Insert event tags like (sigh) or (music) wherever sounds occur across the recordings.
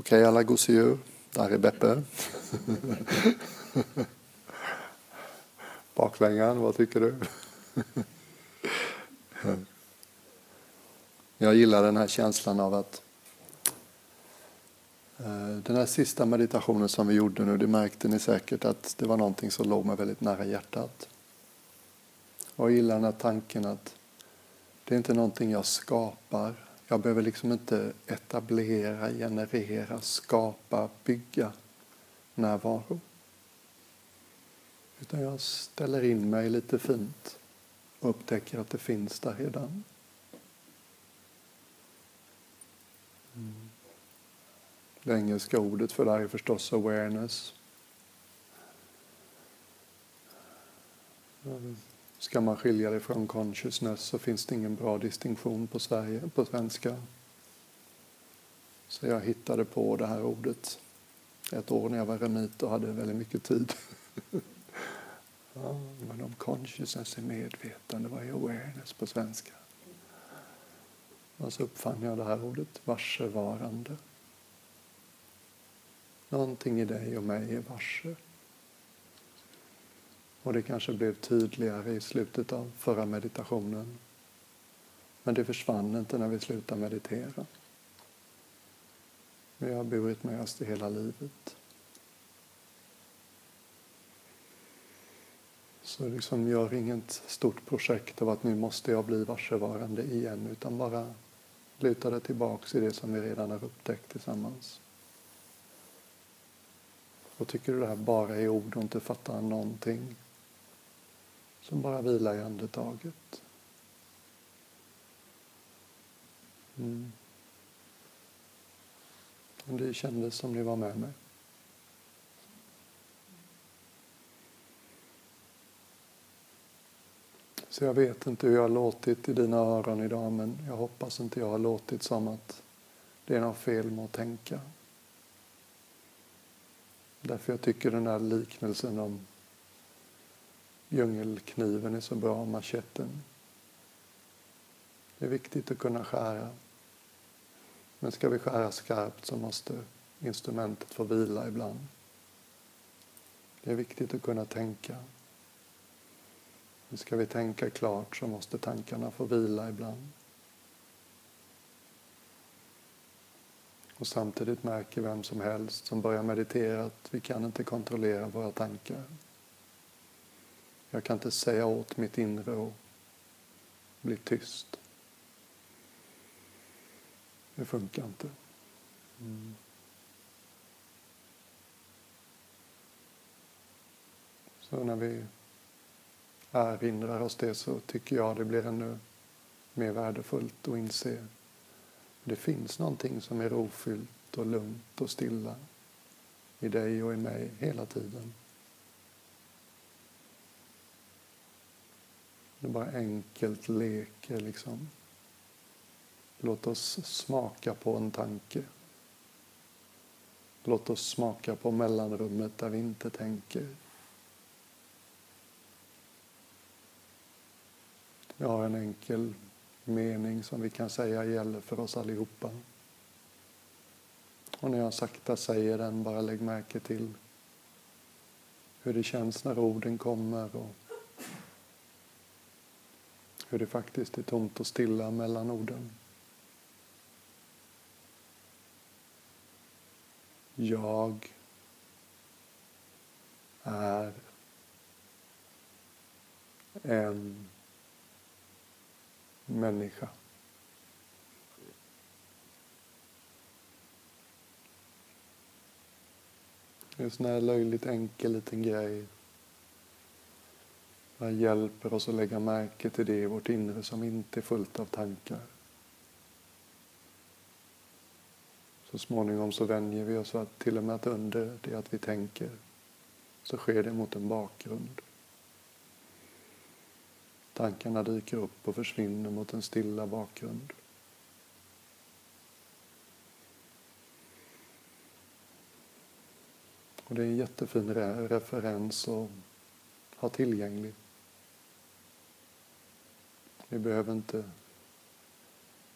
Okej alla gosedjur, där är Beppe. Baklängan, vad tycker du? Jag gillar den här känslan av att eh, den här sista meditationen som vi gjorde nu, det märkte ni säkert att det var någonting som låg mig väldigt nära hjärtat. Och jag gillar den här tanken att det är inte någonting jag skapar. Jag behöver liksom inte etablera, generera, skapa, bygga närvaro. Utan jag ställer in mig lite fint och upptäcker att det finns där redan. Mm. Det engelska ordet för det här är förstås awareness. Ska man skilja det från consciousness så finns det ingen bra distinktion på, Sverige, på svenska. Så jag hittade på det här ordet ett år när jag var remit och hade väldigt mycket tid. ja, (laughs) men om consciousness är medvetande, vad är awareness på svenska? Och så uppfann jag det här ordet, varsevarande. Någonting i dig och mig är varse. Och det kanske blev tydligare i slutet av förra meditationen. Men det försvann inte när vi slutade meditera. Vi har burit med oss det hela livet. Så liksom gör inget stort projekt av att nu måste jag bli varsevarande igen utan bara luta dig tillbaks i det som vi redan har upptäckt tillsammans. Och tycker du det här bara är ord och inte fattar någonting som bara vilar i andetaget. Mm. Det kändes som ni var med mig. Så jag vet inte hur jag har låtit i dina öron idag men jag hoppas inte jag har låtit som att det är något fel med att tänka. Därför jag tycker den där liknelsen om djungelkniven är så bra, macheten. Det är viktigt att kunna skära. Men ska vi skära skarpt så måste instrumentet få vila ibland. Det är viktigt att kunna tänka. Men ska vi tänka klart så måste tankarna få vila ibland. Och samtidigt märker vem som helst som börjar meditera att vi kan inte kontrollera våra tankar. Jag kan inte säga åt mitt inre och bli tyst. Det funkar inte. Mm. Så när vi erinrar oss det så tycker jag det blir ännu mer värdefullt att inse att det finns någonting som är rofyllt och lugnt och stilla i dig och i mig hela tiden. Det bara enkelt leker liksom. Låt oss smaka på en tanke. Låt oss smaka på mellanrummet där vi inte tänker. Jag har en enkel mening som vi kan säga gäller för oss allihopa. Och när jag sakta säger den, bara lägg märke till hur det känns när orden kommer och hur det faktiskt är tomt och stilla mellan orden. Jag är en människa. Det är en sån här löjligt enkel liten grej han hjälper oss att lägga märke till det i vårt inre som inte är fullt av tankar. Så småningom så vänjer vi oss att till och med att under det att vi tänker så sker det mot en bakgrund. Tankarna dyker upp och försvinner mot en stilla bakgrund. Och det är en jättefin referens att ha tillgänglig. Vi behöver inte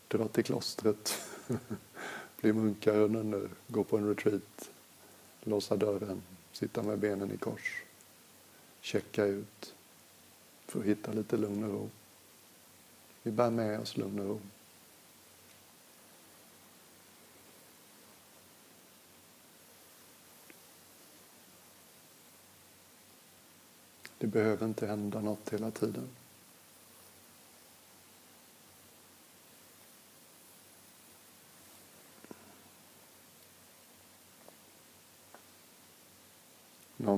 dra till klostret (laughs) bli munkar gå på en retreat, låsa dörren, sitta med benen i kors, checka ut för att hitta lite lugn och ro. Vi bär med oss lugn och ro. Det behöver inte hända något hela tiden.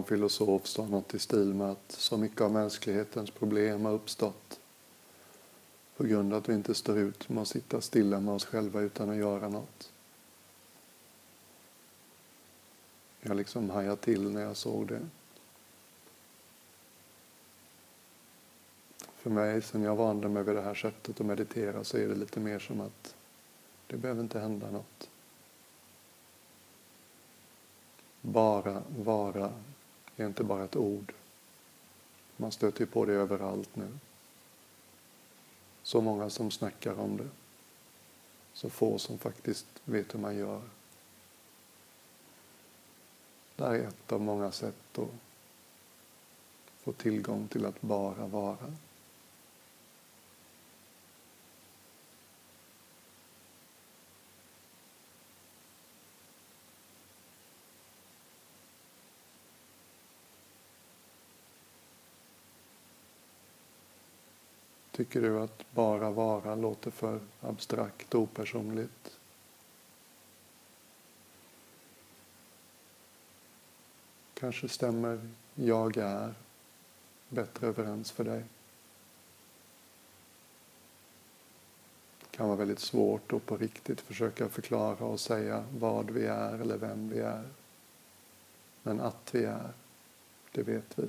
Någon filosof sa något i stil med att så mycket av mänsklighetens problem har uppstått på grund av att vi inte står ut med att sitta stilla med oss själva utan att göra något. Jag liksom hajade till när jag såg det. För mig, sen jag vande mig vid det här sättet att meditera, så är det lite mer som att det behöver inte hända något. Bara vara är inte bara ett ord. Man stöter på det överallt nu. Så många som snackar om det. Så få som faktiskt vet hur man gör. Det här är ett av många sätt att få tillgång till att bara vara. Tycker du att bara vara låter för abstrakt och opersonligt? Kanske stämmer jag är bättre överens för dig. Det kan vara väldigt svårt att på riktigt försöka förklara och säga vad vi är eller vem vi är. Men att vi är, det vet vi.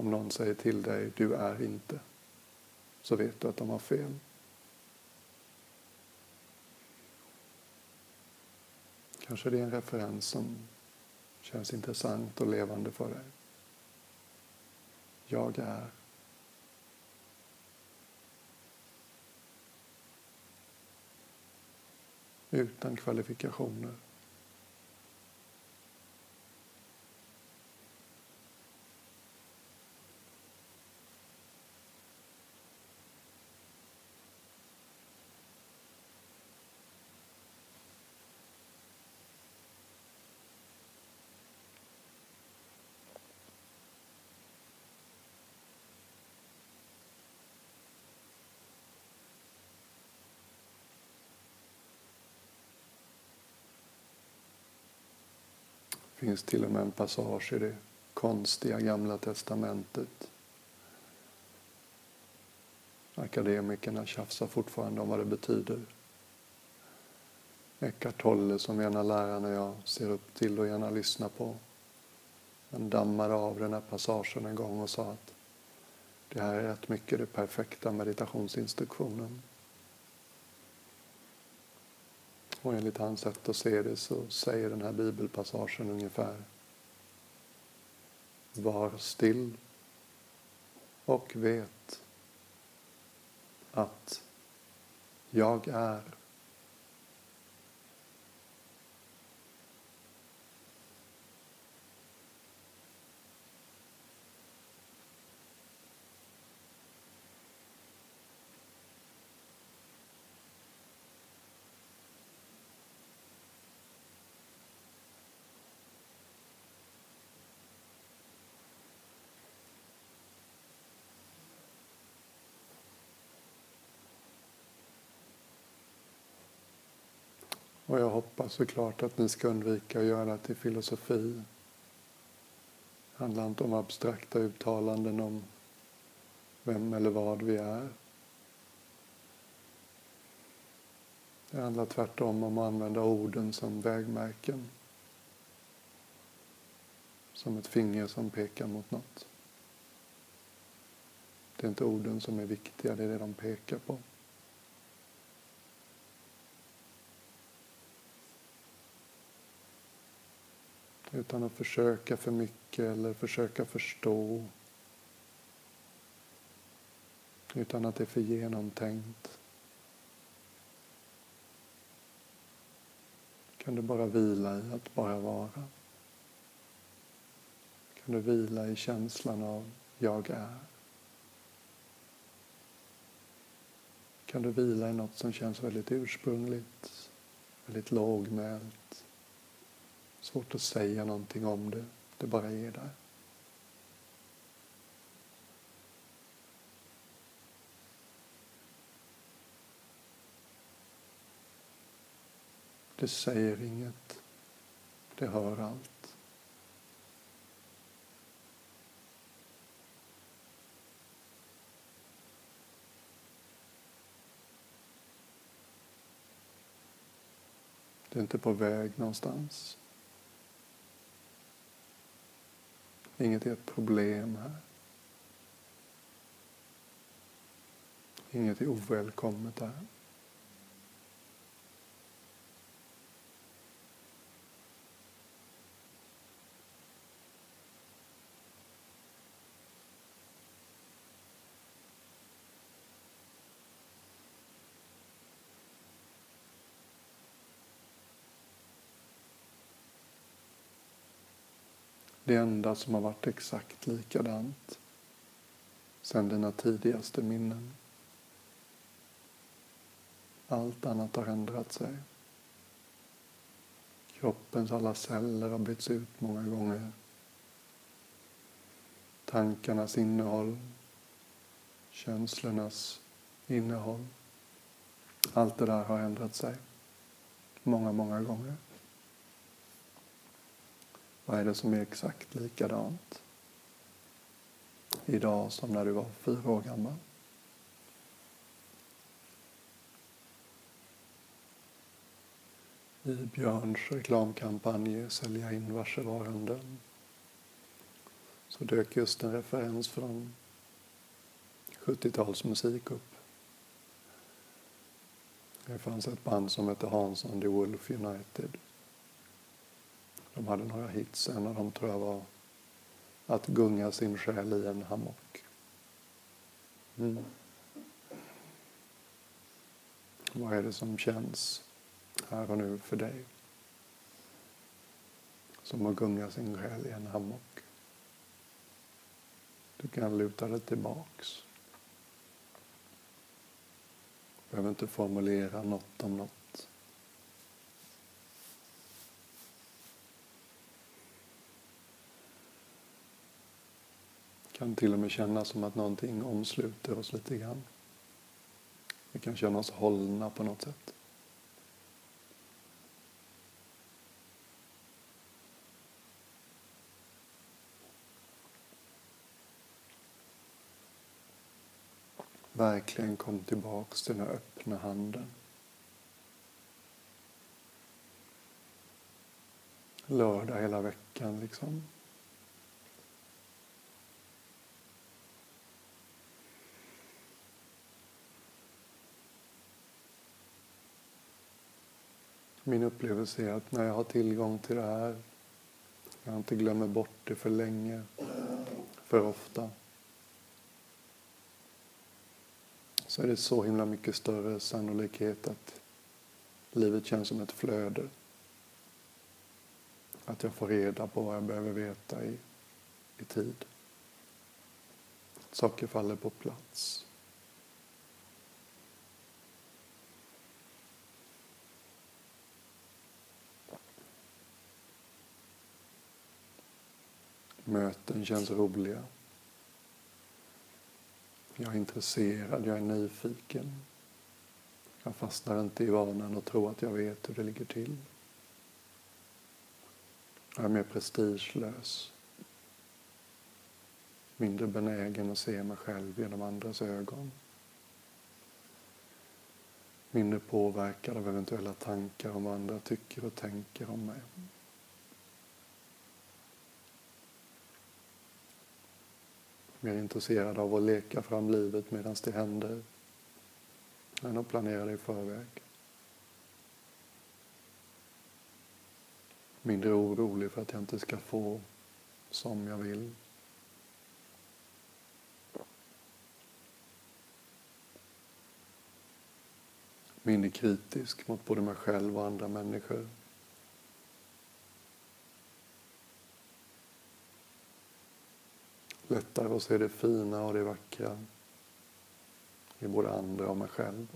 Om någon säger till dig, du är inte, så vet du att de har fel. Kanske det är en referens som känns intressant och levande för dig. Jag är. Utan kvalifikationer. Det finns till och med en passage i det konstiga gamla testamentet. Akademikerna tjafsar fortfarande om vad det betyder. Eckart Tolle som ena lärarna jag ser upp till och gärna lyssnar på. Han dammade av den här passagen en gång och sa att det här är rätt mycket det perfekta meditationsinstruktionen. Och enligt hans sätt att se det så säger den här bibelpassagen ungefär. Var still och vet att jag är Och jag hoppas såklart att ni ska undvika att göra det till filosofi. Det handlar inte om abstrakta uttalanden om vem eller vad vi är. Det handlar tvärtom om att använda orden som vägmärken. Som ett finger som pekar mot något. Det är inte orden som är viktiga, det är det de pekar på. utan att försöka för mycket eller försöka förstå. Utan att det är för genomtänkt. Kan du bara vila i att bara vara? Kan du vila i känslan av jag är? Kan du vila i något som känns väldigt ursprungligt, väldigt lågmält, Svårt att säga någonting om det, det bara är där. Det säger inget. Det hör allt. Det är inte på väg någonstans. Inget är ett problem här. Inget är ovälkommet här. Det enda som har varit exakt likadant sedan dina tidigaste minnen. Allt annat har ändrat sig. Kroppens alla celler har bytts ut många gånger. Tankarnas innehåll, känslornas innehåll. Allt det där har ändrat sig många, många gånger. Vad är det som är exakt likadant idag som när du var fyra år gammal? I Björns reklamkampanj Sälja in varsevaranden så dök just en referens från 70-talsmusik upp. Det fanns ett band som hette Hansson The Wolf United de hade några hits. En av dem tror jag var Att gunga sin själ i en hammock. Mm. Vad är det som känns här och nu för dig? Som att gunga sin själ i en hammock. Du kan luta dig tillbaks. Du behöver inte formulera något om något. Kan till och med kännas som att någonting omsluter oss lite grann. Vi kan känna oss hållna på något sätt. Verkligen kom tillbaks till den här öppna handen. Lördag hela veckan liksom. Min upplevelse är att när jag har tillgång till det här, jag inte glömmer bort det för länge, för ofta, så är det så himla mycket större sannolikhet att livet känns som ett flöde. Att jag får reda på vad jag behöver veta i, i tid. Saker faller på plats. Möten känns roliga. Jag är intresserad, jag är nyfiken. Jag fastnar inte i vanan och tror att jag vet hur det ligger till. Jag är mer prestigelös. Mindre benägen att se mig själv genom andras ögon. Mindre påverkad av eventuella tankar om vad andra tycker och tänker om mig. Mer intresserad av att leka fram livet medan det händer än att planera det i förväg. Mindre orolig för att jag inte ska få som jag vill. Mindre kritisk mot både mig själv och andra människor Lättare att se det fina och det vackra i både andra och mig själv.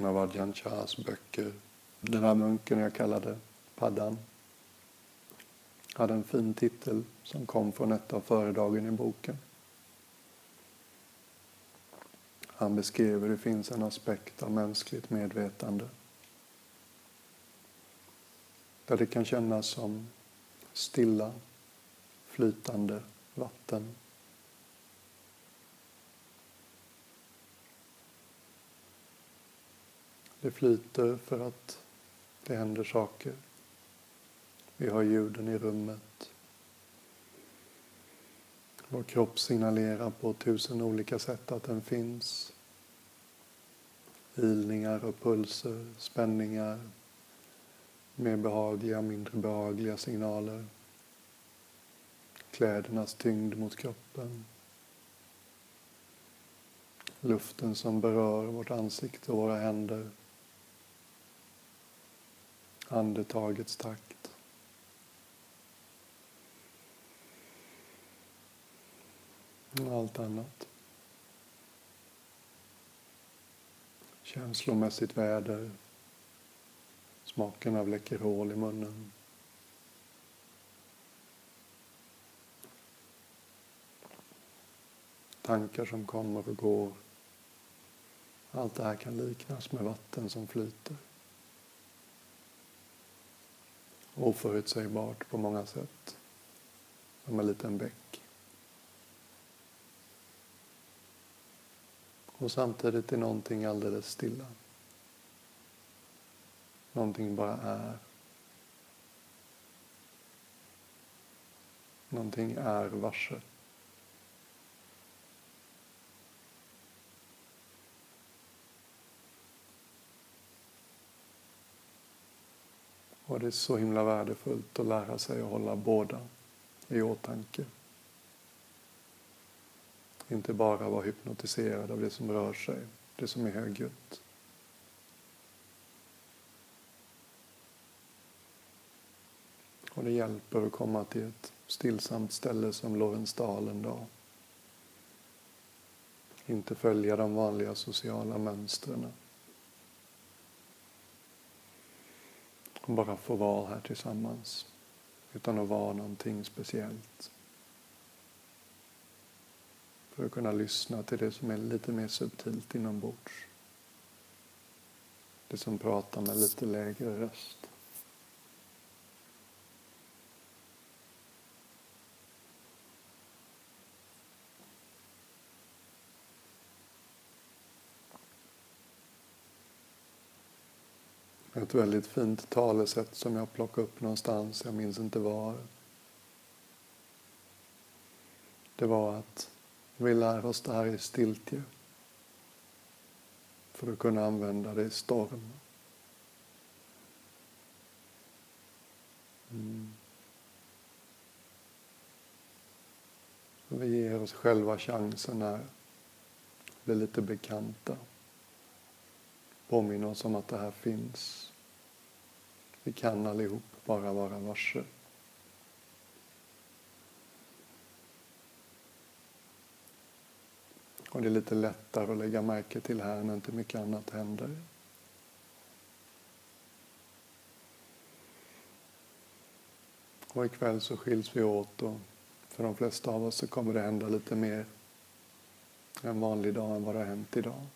en av Adjan Chahs böcker. Den här munken jag kallade Paddan hade en fin titel som kom från ett av föredragen i boken. Han beskrev hur det finns en aspekt av mänskligt medvetande där det kan kännas som stilla, flytande vatten Det flyter för att det händer saker. Vi har ljuden i rummet. Vår kropp signalerar på tusen olika sätt att den finns. Ilningar och pulser, spänningar, mer behagliga, mindre behagliga signaler. Klädernas tyngd mot kroppen. Luften som berör vårt ansikte och våra händer andetagets takt. Och allt annat. Känslomässigt väder, smaken av Läkerol i munnen. Tankar som kommer och går. Allt det här kan liknas med vatten som flyter oförutsägbart på många sätt. Som en liten bäck. Och samtidigt är någonting alldeles stilla. Någonting bara är. Någonting är varse. Och det är så himla värdefullt att lära sig att hålla båda i åtanke. Inte bara vara hypnotiserad av det som rör sig, det som är högljutt. Och det hjälper att komma till ett stillsamt ställe som Lorensdal en dag. Inte följa de vanliga sociala mönstren. och bara få vara här tillsammans utan att vara någonting speciellt. För att kunna lyssna till det som är lite mer subtilt inombords. Det som pratar med lite lägre röst. Ett väldigt fint talesätt som jag plockade upp någonstans, jag minns inte var. Det var att vi lär oss det här i stiltje för att kunna använda det i storm. Mm. Vi ger oss själva chansen här, bli lite bekanta. Påminna oss om att det här finns. Vi kan allihop bara vara varse. Och det är lite lättare att lägga märke till här när inte mycket annat händer. Och ikväll så skiljs vi åt och för de flesta av oss så kommer det hända lite mer en vanlig dag än vad det har hänt idag.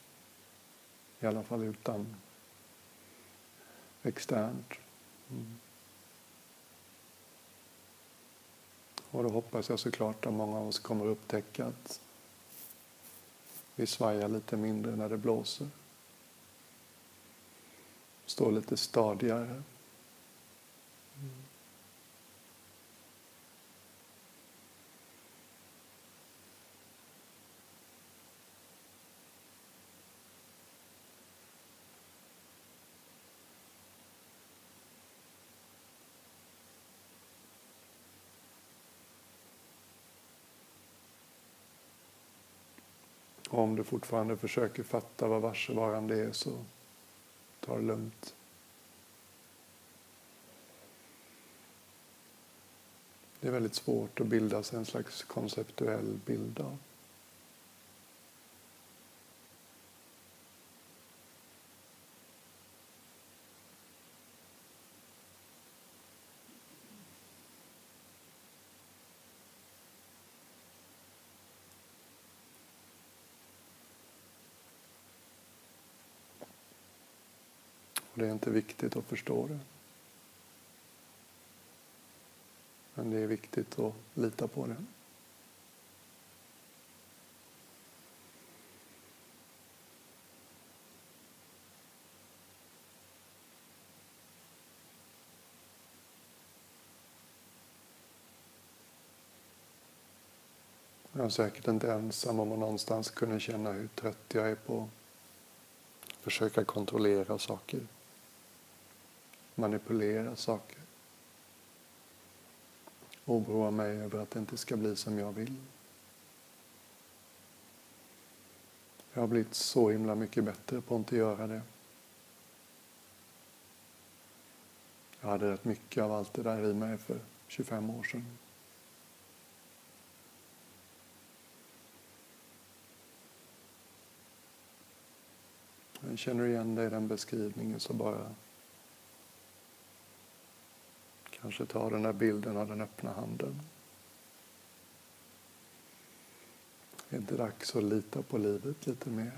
I alla fall utan externt. Mm. Och då hoppas jag såklart att många av oss kommer upptäcka att vi svajar lite mindre när det blåser. Står lite stadigare. Om du fortfarande försöker fatta vad varsevarande är så ta det lugnt. Det är väldigt svårt att bilda sig en slags konceptuell bild av. Och det är inte viktigt att förstå det. Men det är viktigt att lita på det. Jag är säkert inte ensam om att någonstans kunna känna hur trött jag är på att försöka kontrollera saker manipulera saker. Oroa mig över att det inte ska bli som jag vill. Jag har blivit så himla mycket bättre på att inte göra det. Jag hade rätt mycket av allt det där i mig för 25 år sedan. Men känner igen dig i den beskrivningen så bara Kanske ta den där bilden av den öppna handen. Är det inte dags att lita på livet lite mer?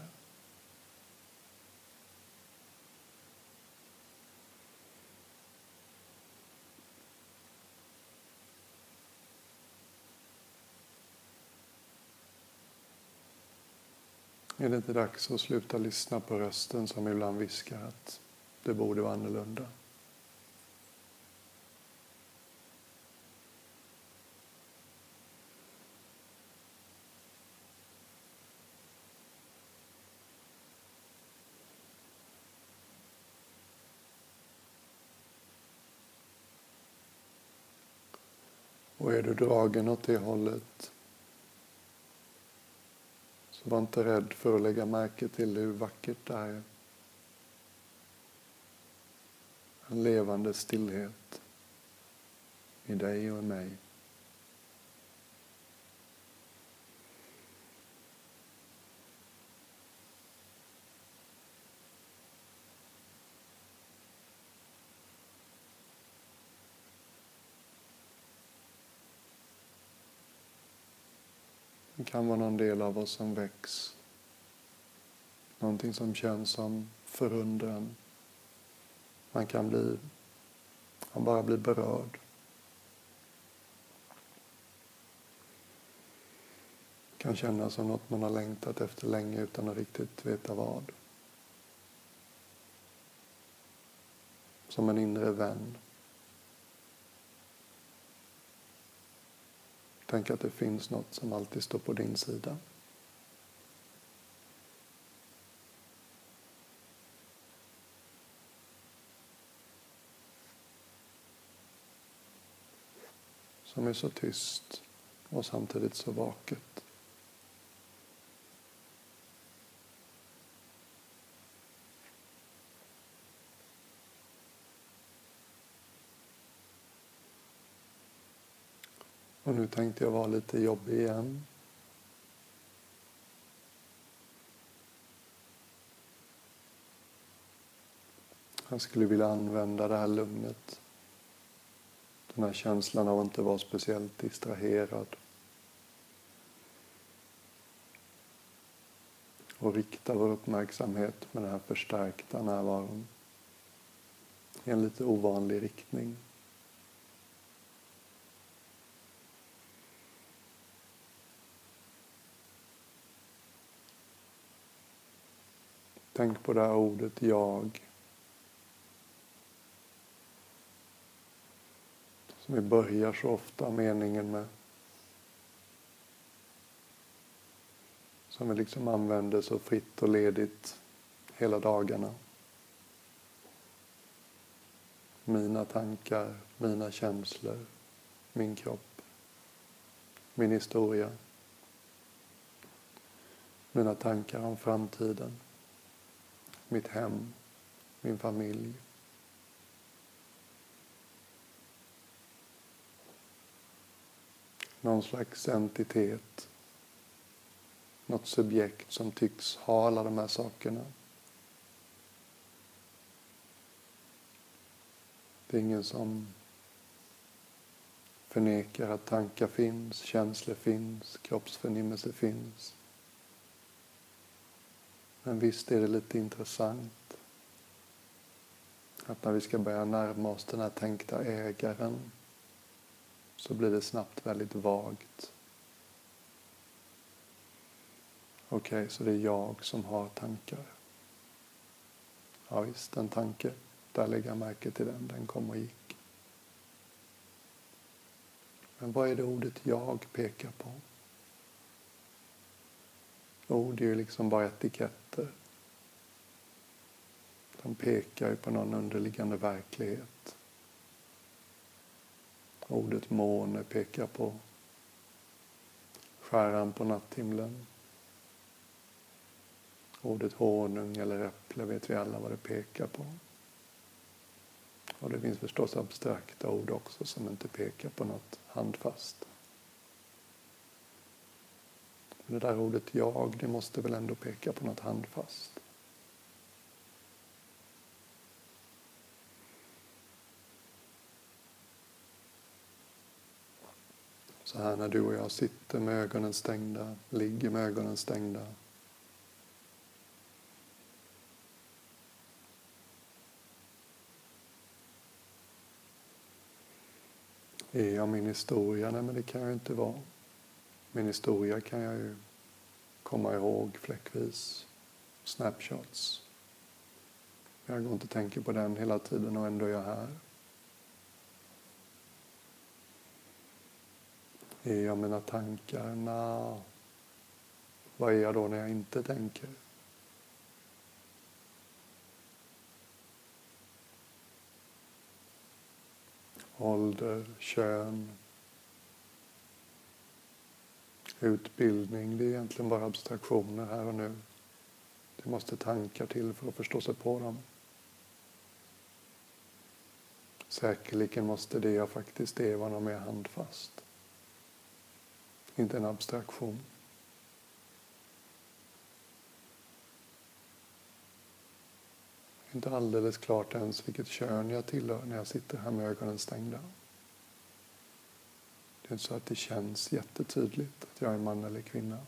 Är det inte dags att sluta lyssna på rösten som ibland viskar att det borde vara annorlunda? Är du dragen åt det hållet så var inte rädd för att lägga märke till hur vackert det är. En levande stillhet i dig och i mig. Kan vara någon del av oss som väcks. Någonting som känns som förundran. Man kan bli, man bara blir berörd. Det kan kännas som något man har längtat efter länge utan att riktigt veta vad. Som en inre vän. Tänk att det finns något som alltid står på din sida. Som är så tyst och samtidigt så vaket. Och nu tänkte jag vara lite jobbig igen. Jag skulle vilja använda det här lugnet. Den här känslan av att inte vara speciellt distraherad. Och rikta vår uppmärksamhet med den här förstärkta närvaron i en lite ovanlig riktning. Tänk på det här ordet jag. Som vi börjar så ofta meningen med. Som vi liksom använder så fritt och ledigt hela dagarna. Mina tankar, mina känslor, min kropp, min historia. Mina tankar om framtiden, mitt hem, min familj. Någon slags entitet, något subjekt som tycks ha alla de här sakerna. Det är ingen som förnekar att tankar finns, känslor finns, kroppsförnimmelse finns. Men visst är det lite intressant att när vi ska börja närma oss den här tänkta ägaren så blir det snabbt väldigt vagt. Okej, okay, så det är jag som har tankar. Ja visst, en tanke. Där lägger jag märke till den. Den kom och gick. Men vad är det ordet jag pekar på? Ord är ju liksom bara etiketter. De pekar ju på någon underliggande verklighet. Ordet måne pekar på skäran på natthimlen. Ordet honung eller äpple vet vi alla vad det pekar på. Och det finns förstås abstrakta ord också som inte pekar på något handfast. Men det där ordet jag, det måste väl ändå peka på något handfast. Så här när du och jag sitter med ögonen stängda, ligger med ögonen stängda. Är jag min historia? Nej, men det kan jag inte vara. Min historia kan jag ju komma ihåg fläckvis, snapshots. Jag går inte och tänker på den hela tiden och ändå är jag här. Är jag mina tankar? Nja. Vad är jag då när jag inte tänker? Ålder, kön, utbildning, det är egentligen bara abstraktioner här och nu. Det måste tankar till för att förstå sig på dem. Säkerligen måste det jag faktiskt är vara något mer handfast. Inte en abstraktion. Inte alldeles klart ens vilket kön jag tillhör när jag sitter här med ögonen stängda. Det är inte så att det känns jättetydligt att jag är man eller kvinna.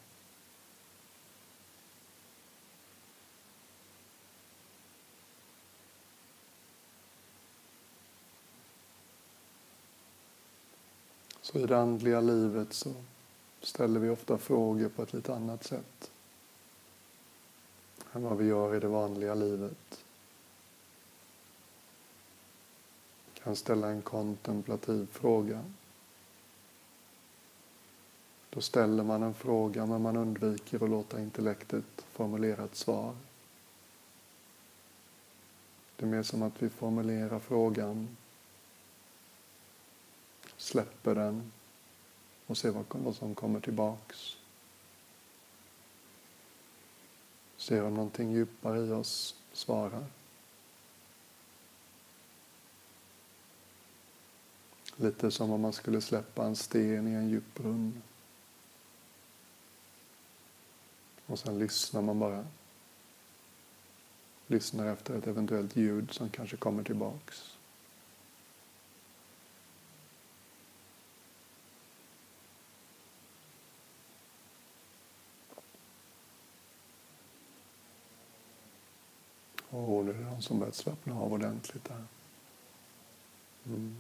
Så i det andliga livet så ställer vi ofta frågor på ett lite annat sätt än vad vi gör i det vanliga livet. Vi kan ställa en kontemplativ fråga. Då ställer man en fråga men man undviker att låta intellektet formulera ett svar. Det är mer som att vi formulerar frågan, släpper den och ser vad som kommer tillbaks. Ser om någonting djupare i oss svarar. Lite som om man skulle släppa en sten i en djup brunn. Och sen lyssnar man bara. Lyssnar efter ett eventuellt ljud som kanske kommer tillbaks. Och nu är det någon som börjat slappna av ordentligt där. Mm.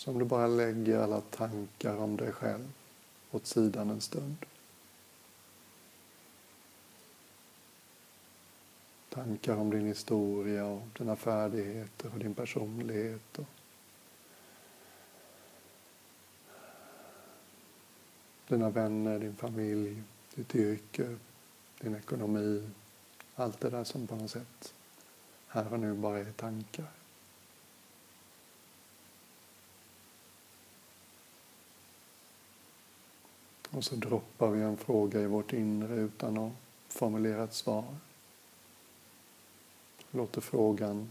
Som du bara lägger alla tankar om dig själv åt sidan en stund. Tankar om din historia och dina färdigheter och din personlighet. Och dina vänner, din familj, ditt yrke, din ekonomi. Allt det där som på något sätt här och nu bara är tankar. Och så droppar vi en fråga i vårt inre utan att formulera ett svar. Låter frågan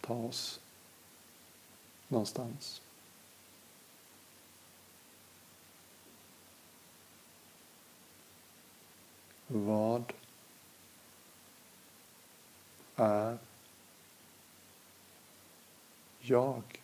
ta oss någonstans. Vad är jag?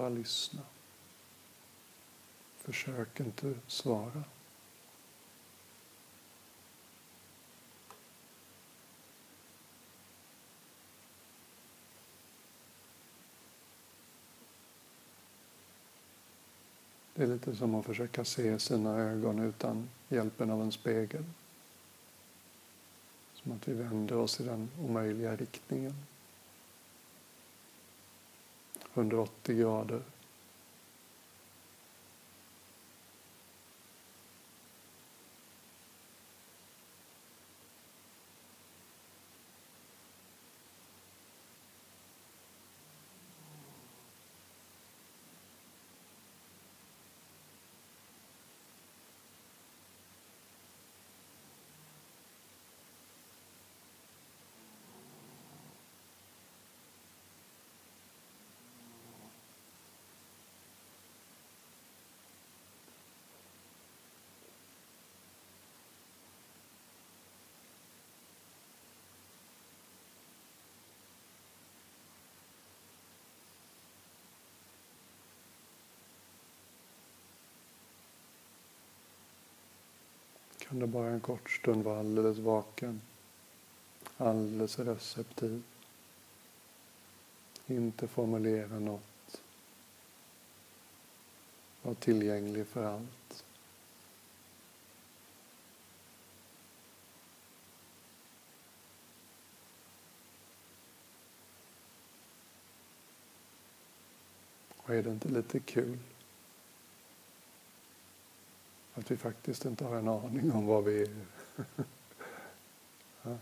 Bara lyssna. Försök inte svara. Det är lite som att försöka se sina ögon utan hjälpen av en spegel. Som att vi vänder oss i den omöjliga riktningen. 180 grader. Kunde bara en kort stund vara alldeles vaken. Alldeles receptiv. Inte formulera något. Var tillgänglig för allt. Och är det inte lite kul? Att vi faktiskt inte har en aning om vad vi är. (laughs) ja.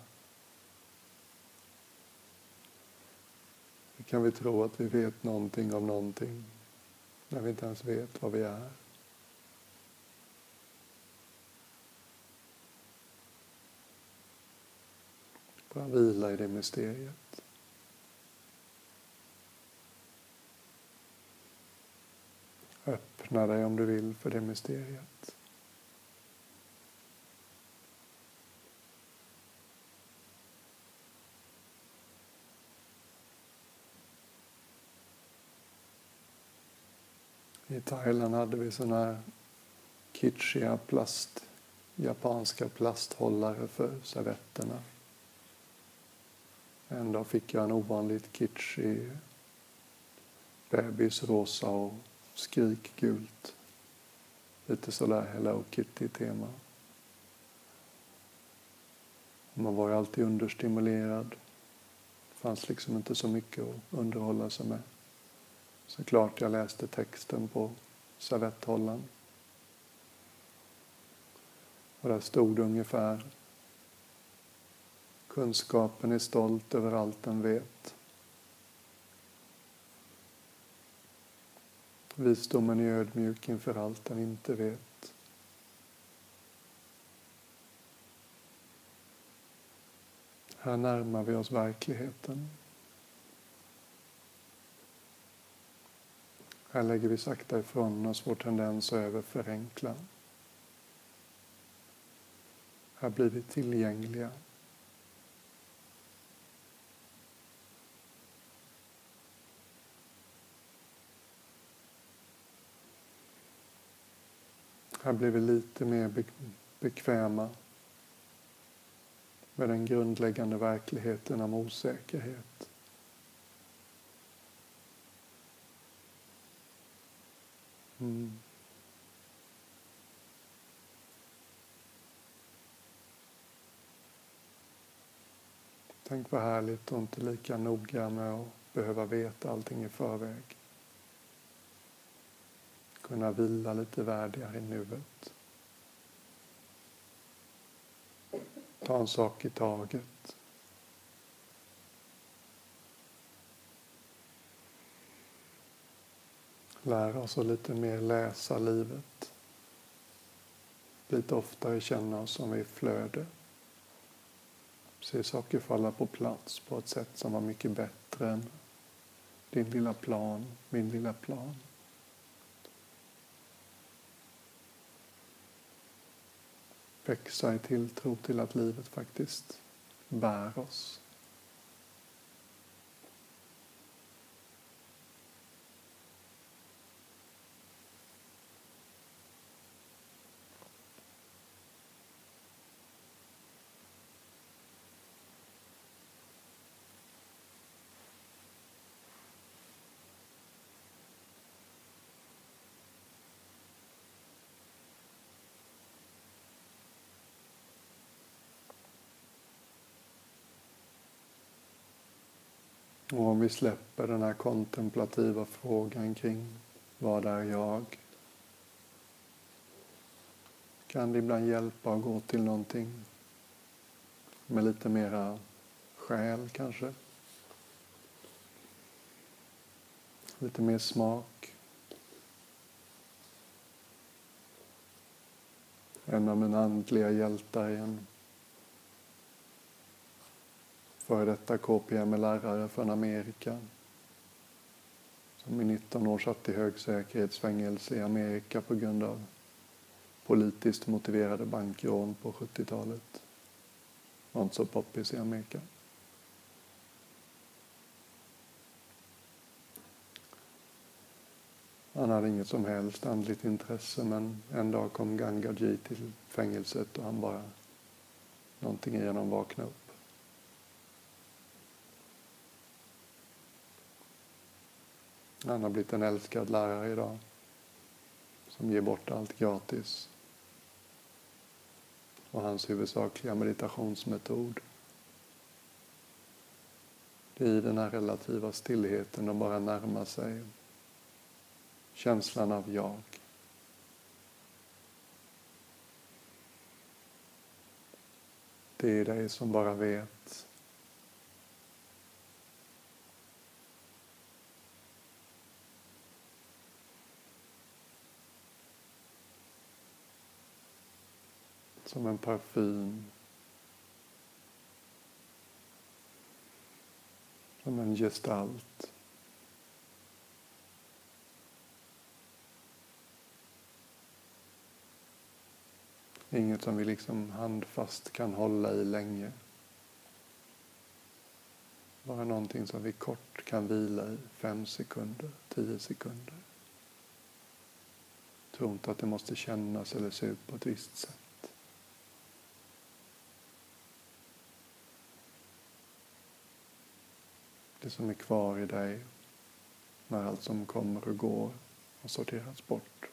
Hur kan vi tro att vi vet någonting om någonting när vi inte ens vet vad vi är? Bara vila i det mysteriet. Öppna dig om du vill för det mysteriet. I Thailand hade vi såna här kitschiga plast, japanska plasthållare för servetterna. En dag fick jag en ovanligt kitschig bebisrosa och skrikgult. Lite sådär Hello Kitty-tema. Man var ju alltid understimulerad. Det fanns liksom inte så mycket att underhålla sig med. Såklart jag läste texten på servetthållaren. Och där stod det ungefär Kunskapen är stolt över allt den vet. Visdomen är ödmjuk inför allt den inte vet. Här närmar vi oss verkligheten. Här lägger vi sakta ifrån oss vår tendens att överförenkla. Här blir vi tillgängliga. Här blir vi lite mer bekväma med den grundläggande verkligheten om osäkerhet. Mm. Tänk vad härligt och inte lika noga med att behöva veta allting i förväg. Kunna vila lite värdigare i nuet. Ta en sak i taget. Lära oss att lite mer läsa livet. Lite oftare känna oss som i flöde. Se saker falla på plats på ett sätt som var mycket bättre än din lilla plan, min lilla plan. Växa i tilltro till att livet faktiskt bär oss. Och om vi släpper den här kontemplativa frågan kring vad är jag? Kan det ibland hjälpa att gå till någonting med lite mera själ kanske? Lite mer smak. En av mina andliga hjältar är en före detta KPML-lärare från Amerika som i 19 år satt i högsäkerhetsfängelse i Amerika på grund av politiskt motiverade bankrån på 70-talet. var inte så poppis i Amerika. Han hade inget som helst andligt intresse men en dag kom Gangaji till fängelset och han bara, någonting i honom vaknade upp. Han har blivit en älskad lärare idag som ger bort allt gratis. Och hans huvudsakliga meditationsmetod det är i den här relativa stillheten att bara närma sig känslan av jag. Det är dig som bara vet som en parfym. Som en gestalt. Inget som vi liksom handfast kan hålla i länge. Bara någonting som vi kort kan vila i, fem sekunder, tio sekunder. Tro inte att det måste kännas eller se ut på ett visst sätt. Det som är kvar i dig när allt som kommer och går har sorterats bort.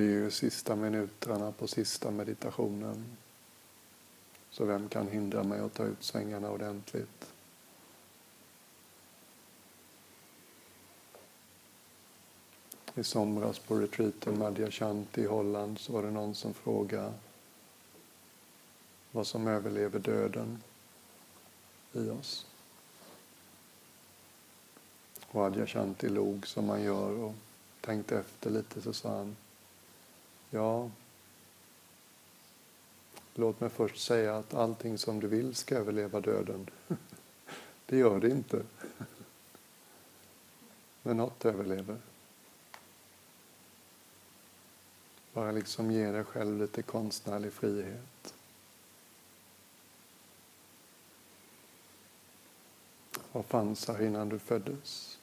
Det är ju sista minuterna på sista meditationen. Så vem kan hindra mig att ta ut svängarna ordentligt? I somras på retreaten Madhya Shanti i Holland så var det någon som frågade vad som överlever döden i oss. Och Adya Shanti log som man gör och tänkte efter lite så sa han Ja, låt mig först säga att allting som du vill ska överleva döden. (laughs) Det gör det inte. Men något överlever. Bara liksom ge dig själv lite konstnärlig frihet. Vad fanns här innan du föddes?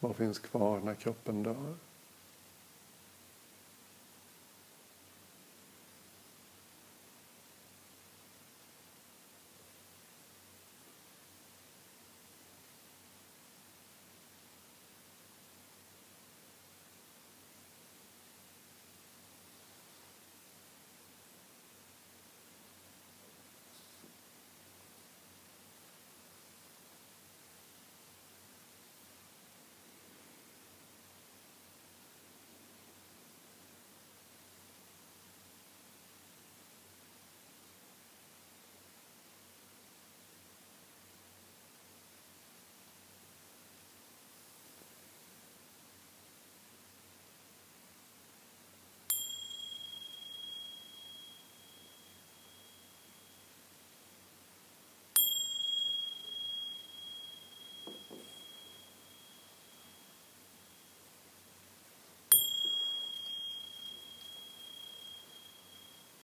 Vad finns kvar när kroppen dör?